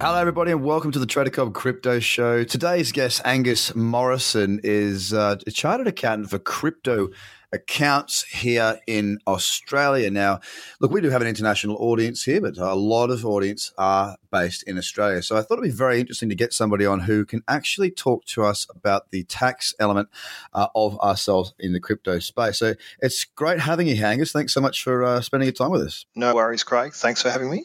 Hello, everybody, and welcome to the Trader Cobb Crypto Show. Today's guest, Angus Morrison, is uh, a chartered accountant for crypto accounts here in Australia. Now, look, we do have an international audience here, but a lot of audience are based in Australia. So I thought it'd be very interesting to get somebody on who can actually talk to us about the tax element uh, of ourselves in the crypto space. So it's great having you, Angus. Thanks so much for uh, spending your time with us. No worries, Craig. Thanks for having me.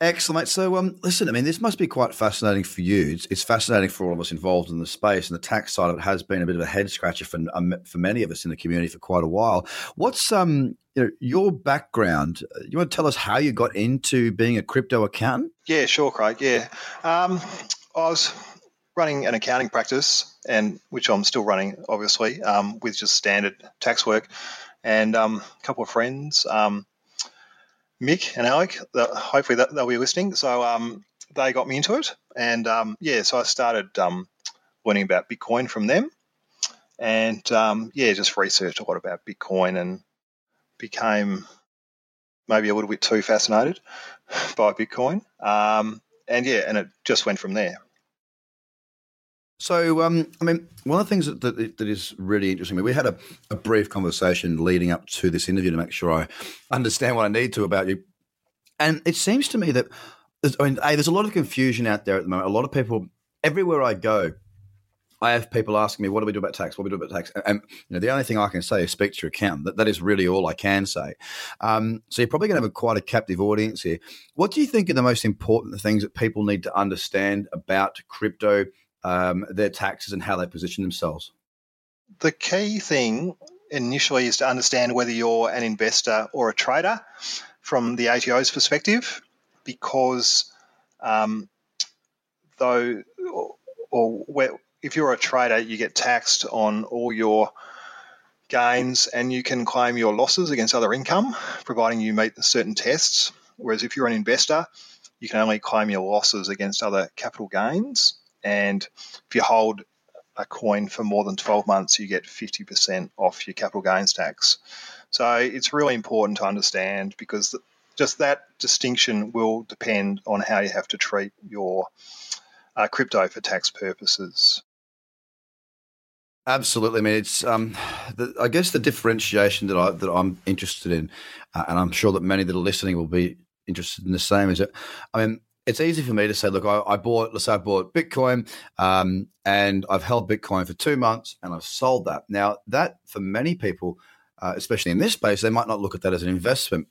Excellent. So, um, listen, I mean, this must be quite fascinating for you. It's, it's, fascinating for all of us involved in the space, and the tax side of it has been a bit of a head scratcher for um, for many of us in the community for quite a while. What's um, you know, your background? You want to tell us how you got into being a crypto accountant? Yeah, sure, Craig. Yeah, um, I was running an accounting practice, and which I'm still running, obviously, um, with just standard tax work, and um, a couple of friends. Um, Mick and Alec. Hopefully they'll be listening. So um, they got me into it, and um, yeah, so I started um, learning about Bitcoin from them, and um, yeah, just researched a lot about Bitcoin and became maybe a little bit too fascinated by Bitcoin, um, and yeah, and it just went from there. So, um, I mean, one of the things that, that, that is really interesting, we had a, a, brief conversation leading up to this interview to make sure I understand what I need to about you. And it seems to me that, I mean, A, there's a lot of confusion out there at the moment. A lot of people, everywhere I go, I have people asking me, what do we do about tax? What do we do about tax? And you know, the only thing I can say is speak to your accountant. That, that is really all I can say. Um, so you're probably going to have a, quite a captive audience here. What do you think are the most important things that people need to understand about crypto um, their taxes and how they position themselves? The key thing initially is to understand whether you're an investor or a trader from the ATO's perspective, because um, though, or, or if you're a trader, you get taxed on all your gains and you can claim your losses against other income, providing you meet certain tests. Whereas if you're an investor, you can only claim your losses against other capital gains. And if you hold a coin for more than 12 months, you get 50% off your capital gains tax. So it's really important to understand because just that distinction will depend on how you have to treat your uh, crypto for tax purposes. Absolutely. I mean, it's um, the, I guess the differentiation that I that I'm interested in, uh, and I'm sure that many that are listening will be interested in the same. Is that I mean, it's easy for me to say, look, I, I bought, let's say I bought Bitcoin um, and I've held Bitcoin for two months and I've sold that. Now, that for many people, uh, especially in this space, they might not look at that as an investment.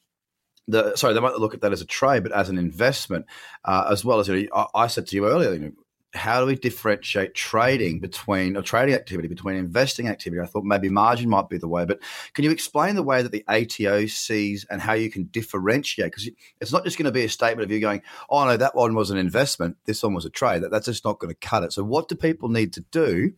The, sorry, they might look at that as a trade, but as an investment, uh, as well as you know, I, I, said to you earlier, you know, how do we differentiate trading between or trading activity between investing activity? I thought maybe margin might be the way, but can you explain the way that the ATO sees and how you can differentiate? Because it's not just going to be a statement of you going, "Oh no, that one was an investment, this one was a trade." That, that's just not going to cut it. So, what do people need to do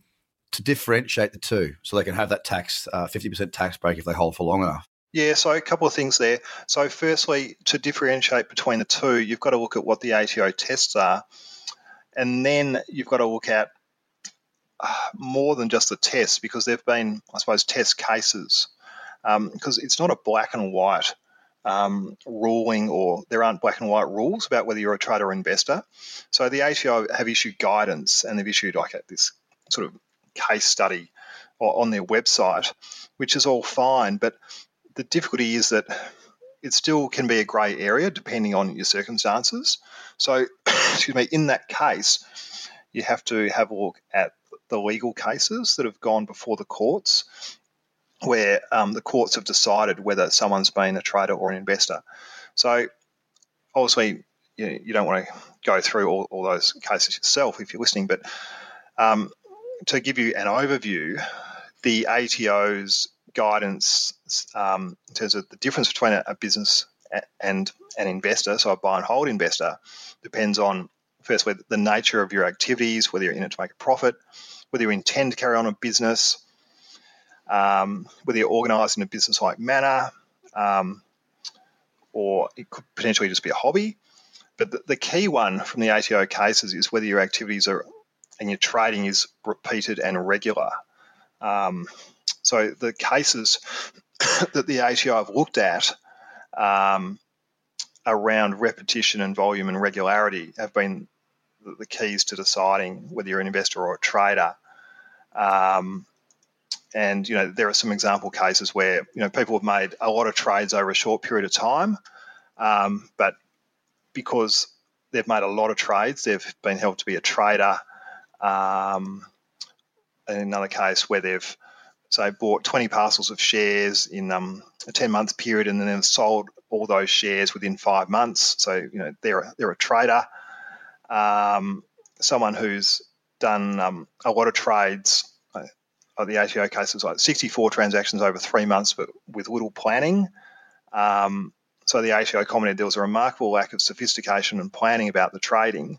to differentiate the two so they can have that tax uh, fifty uh, percent tax break if they hold for long enough? Yeah, so a couple of things there. So, firstly, to differentiate between the two, you've got to look at what the ATO tests are. And then you've got to look at uh, more than just the tests because there have been, I suppose, test cases. Because um, it's not a black and white um, ruling or there aren't black and white rules about whether you're a trader or investor. So the ATO have issued guidance and they've issued like a, this sort of case study on their website, which is all fine. But the difficulty is that it still can be a grey area depending on your circumstances. So, excuse me, in that case, you have to have a look at the legal cases that have gone before the courts, where um, the courts have decided whether someone's been a trader or an investor. So, obviously, you, you don't want to go through all, all those cases yourself if you're listening, but um, to give you an overview, the ATO's guidance um, in terms of the difference between a, a business and an investor, so a buy and hold investor, depends on firstly the nature of your activities, whether you're in it to make a profit, whether you intend to carry on a business, um, whether you're organised in a business-like manner, um, or it could potentially just be a hobby. But the, the, key one from the ATO cases is whether your activities are and your trading is repeated and regular. Um, so the cases that the ATO have looked at um, around repetition and volume and regularity have been the keys to deciding whether you're an investor or a trader. Um, and you know there are some example cases where you know people have made a lot of trades over a short period of time, um, but because they've made a lot of trades, they've been held to be a trader. Um, in another case where they've say bought 20 parcels of shares in um, a 10 month period and then sold all those shares within five months. So you know they're a, they're a trader. Um, someone who's done um, a lot of trades uh, the ATO case was like 64 transactions over three months, but with little planning. Um, so the ATO commented there was a remarkable lack of sophistication and planning about the trading,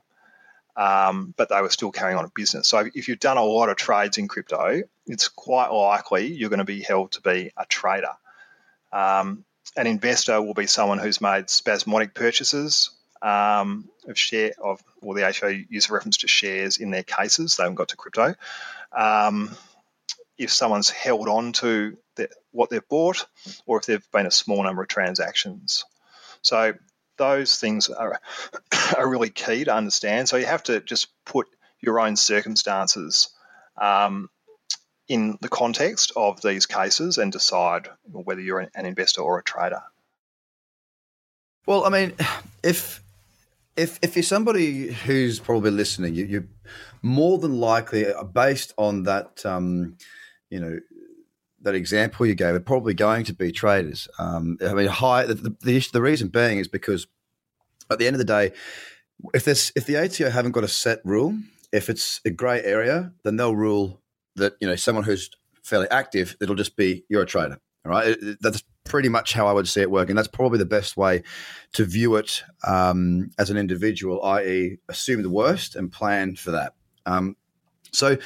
um, but they were still carrying on a business. So if you've done a lot of trades in crypto, it's quite likely you're going to be held to be a trader. Um, an investor will be someone who's made spasmodic purchases um, of share of, well, the ATO use a reference to shares in their cases. They haven't got to crypto. Um, if someone's held on to the, what they've bought or if there've been a small number of transactions. So those things are, are really key to understand. So you have to just put your own circumstances um, in the context of these cases and decide whether you're an investor or a trader. Well, I mean, if if if you're somebody who's probably listening, you, are more than likely, based on that um, you know, that example you gave are probably going to be traders. Um, I mean, high. The, the, the reason being is because at the end of the day, if this if the ATO haven't got a set rule, if it's a grey area, then they'll rule that you know someone who's fairly active, it'll just be you're a trader. All right, that's pretty much how I would see it working. That's probably the best way to view it um, as an individual, i.e., assume the worst and plan for that. Um, so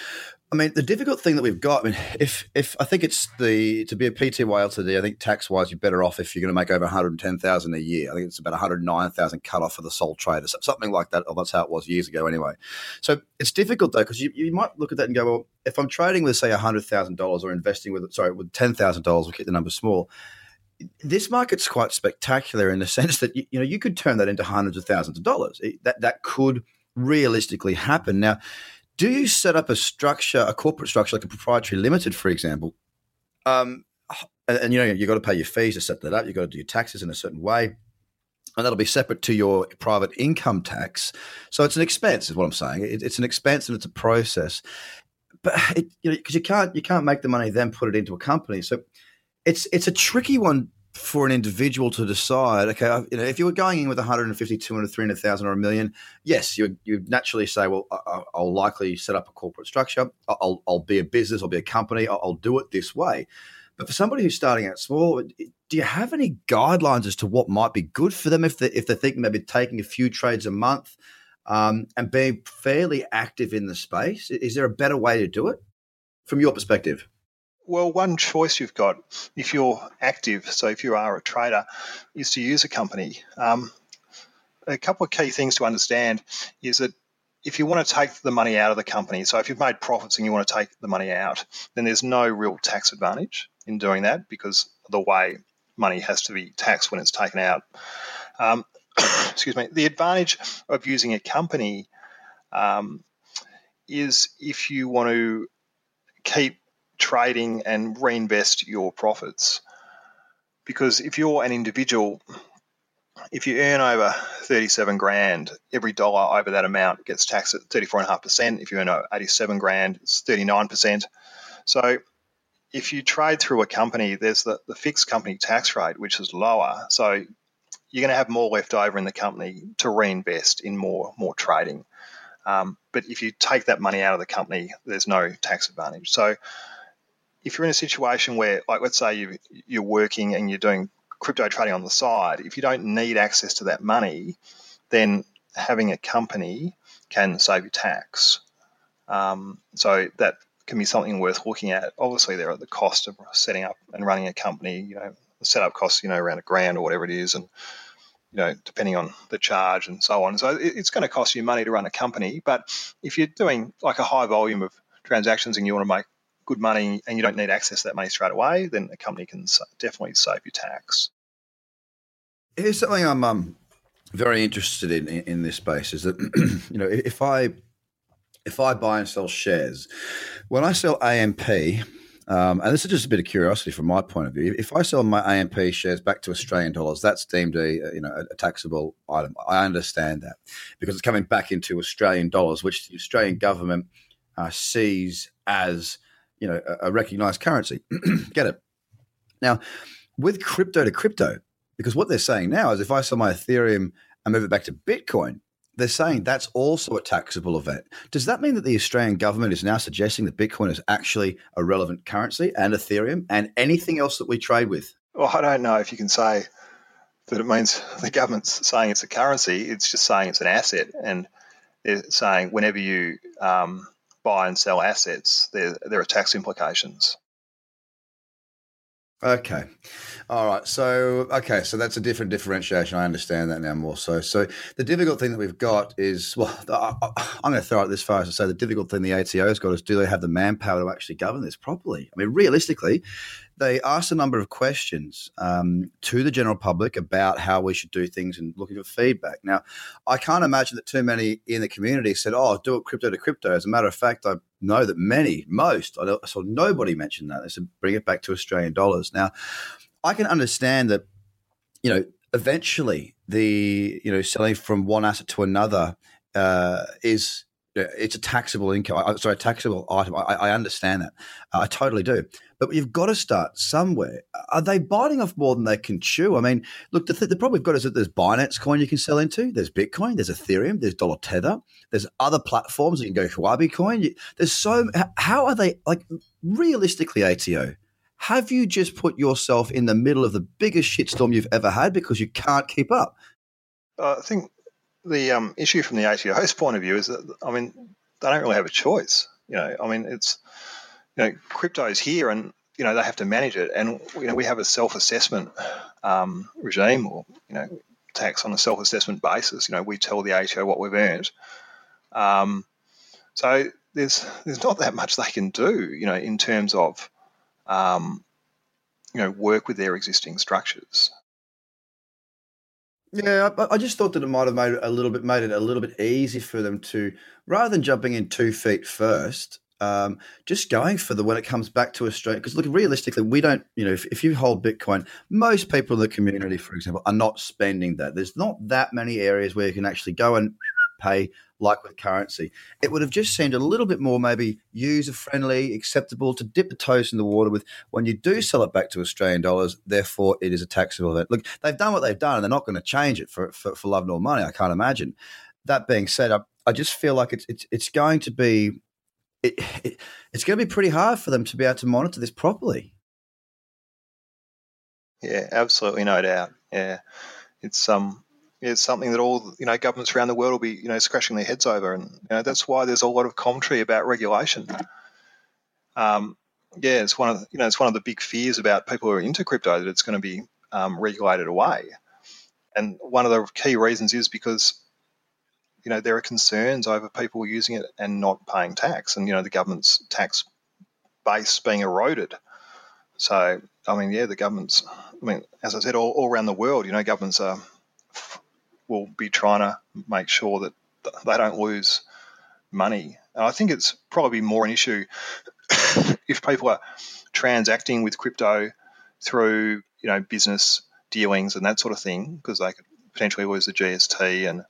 I mean, the difficult thing that we've got, I mean, if if I think it's the to be a PTY today, I think tax wise you're better off if you're going to make over 110,000 a year. I think it's about 109,000 cut off for the sole trader, something like that. Or that's how it was years ago, anyway. So it's difficult though because you, you might look at that and go, well, if I'm trading with say $100,000 or investing with sorry with $10,000, we'll keep the number small. This market's quite spectacular in the sense that you, you know you could turn that into hundreds of thousands of dollars. It, that that could realistically happen now do you set up a structure, a corporate structure like a proprietary limited, for example? Um, and, and, you know you've got to pay your fees to set that up. You've got to do your taxes in a certain way, and that'll be separate to your private income tax. So it's an expense, is what I'm saying. It, it's an expense and it's a process. But it, you know, because you can't you can't make the money then put it into a company. So it's it's a tricky one for an individual to decide, okay, you know, if you were going in with 150, 200, 300,000 or a million, yes, you you naturally say, well, I'll likely set up a corporate structure. I'll, I'll be a business, I'll be a company, I'll, I'll do it this way. But for somebody who's starting out small, do you have any guidelines as to what might be good for them if they if they're thinking maybe taking a few trades a month um, and being fairly active in the space? Is there a better way to do it from your perspective? Well, one choice you've got if you're active, so if you are a trader, is to use a company. Um, a couple of key things to understand is that if you want to take the money out of the company, so if you've made profits and you want to take the money out, then there's no real tax advantage in doing that because the way money has to be taxed when it's taken out. Um, excuse me. The advantage of using a company um, is if you want to keep trading and reinvest your profits. Because if you're an individual, if you earn over 37 grand, every dollar over that amount gets taxed at 34.5%. If you earn 87 grand, it's 39%. So if you trade through a company, there's the, the fixed company tax rate, which is lower. So you're going to have more left over in the company to reinvest in more more trading. Um, but if you take that money out of the company, there's no tax advantage. So if you're in a situation where, like, let's say you, you're working and you're doing crypto trading on the side, if you don't need access to that money, then having a company can save you tax. Um, so that can be something worth looking at. Obviously, there are the cost of setting up and running a company. You know, the setup costs you know around a grand or whatever it is, and you know depending on the charge and so on. So it's going to cost you money to run a company. But if you're doing like a high volume of transactions and you want to make good money and you don't need access to that money straight away, then a company can definitely save you tax. Here's something I'm um, very interested in, in, in this space is that you know if I if I buy and sell shares, when I sell AMP, um, and this is just a bit of curiosity from my point of view. If I sell my AMP shares back to Australian dollars, that's deemed a you know a taxable item. I understand that because it's coming back into Australian dollars, which the Australian government uh, sees as you know a, a recognised currency. Get it? Now, with crypto to crypto, because what they're saying now is if I sell my Ethereum and move it back to Bitcoin, they're saying that's also a taxable event. Does that mean that the Australian government is now suggesting that Bitcoin is actually a relevant currency and Ethereum and anything else that we trade with? Well, I don't know if you can say that it means the government's saying it's a currency. It's just saying it's an asset, and they're saying whenever you um, buy and sell assets, there there are tax implications. Okay. All right. So, okay. So that's a different differentiation. I understand that now more so. So the difficult thing that we've got is, well, I'm going to throw it this far as to say the difficult thing the ATO's got is do they have the manpower to actually govern this properly? I mean, realistically, they asked a number of questions um, to the general public about how we should do things and looking for feedback. Now, I can't imagine that too many in the community said, "Oh, do it crypto to crypto." As a matter of fact, I know that many, most, I saw nobody mention that. They said, "Bring it back to Australian dollars." Now, I can understand that, you know, eventually the you know selling from one asset to another uh, is it's a taxable income. Sorry, a taxable item. I, I understand that. I totally do. But you've got to start somewhere. Are they biting off more than they can chew? I mean, look, the, th- the problem we've got is that there's Binance coin you can sell into, there's Bitcoin, there's Ethereum, there's Dollar Tether, there's other platforms you can go Huobi coin. You, there's so how are they like realistically ATO? Have you just put yourself in the middle of the biggest shitstorm you've ever had because you can't keep up? Uh, I think the um, issue from the ATO's point of view is that I mean they don't really have a choice. You know, I mean it's you know, crypto is here and, you know, they have to manage it. And, you know, we have a self-assessment um, regime or, you know, tax on a self-assessment basis. You know, we tell the ATO what we've earned. Um, so there's there's not that much they can do, you know, in terms of, um, you know, work with their existing structures. Yeah, I, I, just thought that it might have made it a little bit made it a little bit easy for them to, rather than jumping in two feet first, um, just going for the when it comes back to Australia. Because look, realistically, we don't, you know, if, if you hold Bitcoin, most people in the community, for example, are not spending that. There's not that many areas where you can actually go and pay like with currency. It would have just seemed a little bit more maybe user friendly, acceptable to dip the toes in the water with when you do sell it back to Australian dollars. Therefore, it is a taxable event. Look, they've done what they've done, and they're not going to change it for, for, for love nor money. I can't imagine. That being said, I, I just feel like it's, it's it's going to be it, it, it's going to be pretty hard for them to be able to monitor this properly. Yeah, absolutely, no doubt. Yeah, it's um, it's something that all you know governments around the world will be you know scratching their heads over, and you know that's why there's a lot of commentary about regulation. Um, yeah, it's one of the, you know it's one of the big fears about people who are into crypto that it's going to be um, regulated away, and one of the key reasons is because you know, there are concerns over people using it and not paying tax, and you know, the government's tax base being eroded. So, I mean, yeah, the government's. I mean, as I said, all, all around the world, you know, governments are will be trying to make sure that they don't lose money. And I think it's probably more an issue if people are transacting with crypto through, you know, business dealings and that sort of thing, because they could potentially lose the GST and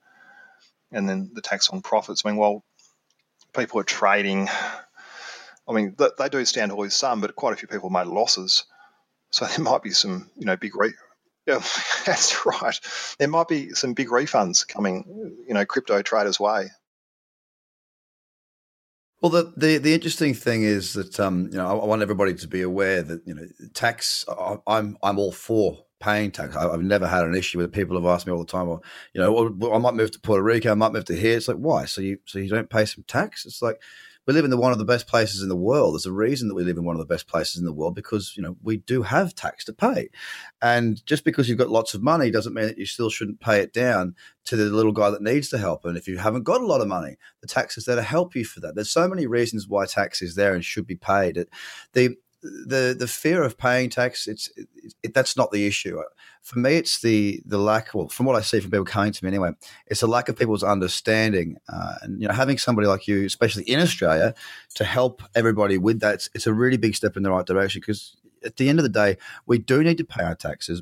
and then the tax on profits. I mean, well, people are trading, I mean, they do stand to lose some, but quite a few people made losses. So there might be some, you know, big re- Yeah, that's right. There might be some big refunds coming, you know, crypto traders' way. Well, the, the, the interesting thing is that um, you know I, want everybody to be aware that you know tax. I, I'm I'm all for paying tax. I, have never had an issue with it. People have asked me all the time, well, you know, I might move to Puerto Rico, I might move to here. It's like why? So you so you don't pay some tax? It's like we live in the one of the best places in the world. There's a reason that we live in one of the best places in the world because you know we do have tax to pay, and just because you've got lots of money doesn't mean that you still shouldn't pay it down to the little guy that needs the help. And if you haven't got a lot of money, the tax is there to help you for that. There's so many reasons why tax is there and should be paid. The the the fear of paying tax it's it, it, that's not the issue. For me it's the the lack well from what i see from people coming to me anyway it's the lack of people's understanding uh, and you know having somebody like you especially in australia to help everybody with that it's, it's a really big step in the right direction because at the end of the day we do need to pay our taxes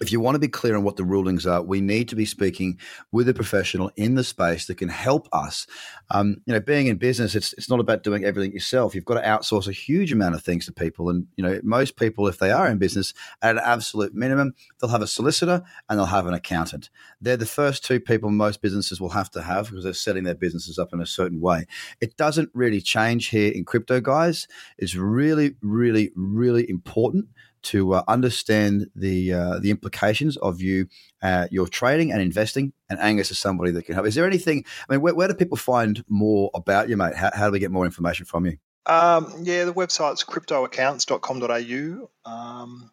if you want to be clear on what the rulings are, we need to be speaking with a professional in the space that can help us. Um, you know, being in business, it's it's not about doing everything yourself. You've got to outsource a huge amount of things to people, and you know, most people, if they are in business, at an absolute minimum, they'll have a solicitor and they'll have an accountant. They're the first two people most businesses will have to have because they're setting their businesses up in a certain way. It doesn't really change here in crypto, guys. It's really, really, really important to uh, understand the uh, the implications of you uh, your trading and investing. And Angus is somebody that can help. Is there anything? I mean, where, where do people find more about you, mate? How, how do we get more information from you? Um, yeah, the website's cryptoaccounts.com.au. Um,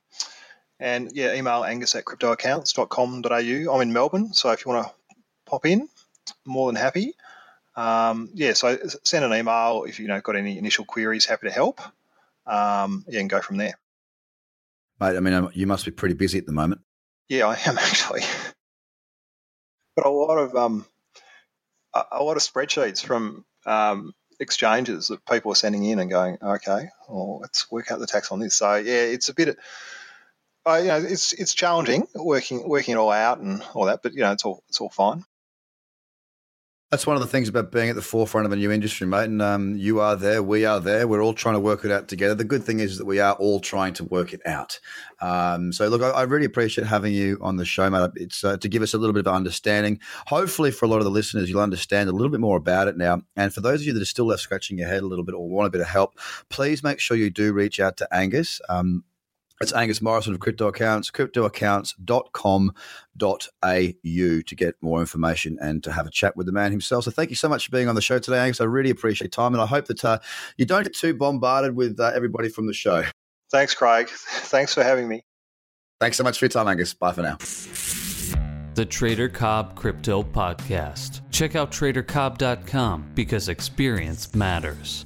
and yeah, email angus at cryptoaccounts.com.au. I'm in Melbourne, so if you want to pop in, more than happy. Um, yeah, so send an email if you know got any initial queries. Happy to help. Um, yeah, and go from there. Mate, I mean, you must be pretty busy at the moment. Yeah, I am actually. but a lot of um, a lot of spreadsheets from um, exchanges that people are sending in and going, okay, well, let's work out the tax on this. So yeah, it's a bit. Uh, you know, it's it's challenging working working it all out and all that, but you know, it's all it's all fine. That's one of the things about being at the forefront of a new industry, mate. And um, you are there, we are there. We're all trying to work it out together. The good thing is that we are all trying to work it out. Um, so, look, I, I, really appreciate having you on the show, mate. It's uh, to give us a little bit of understanding. Hopefully, for a lot of the listeners, you'll understand a little bit more about it now. And for those of you that are still left scratching your head a little bit or want a bit of help, please make sure you do reach out to Angus. Um, it's Angus Morrison of Crypto Accounts, cryptoaccounts.com.au to get more information and to have a chat with the man himself. So thank you so much for being on the show today, Angus. I really appreciate time and I hope that uh, you don't get too bombarded with uh, everybody from the show. Thanks, Craig. Thanks for having me. Thanks so much for your time, Angus. Bye for now. The Trader Cobb Crypto Podcast. Check out tradercobb.com because experience matters.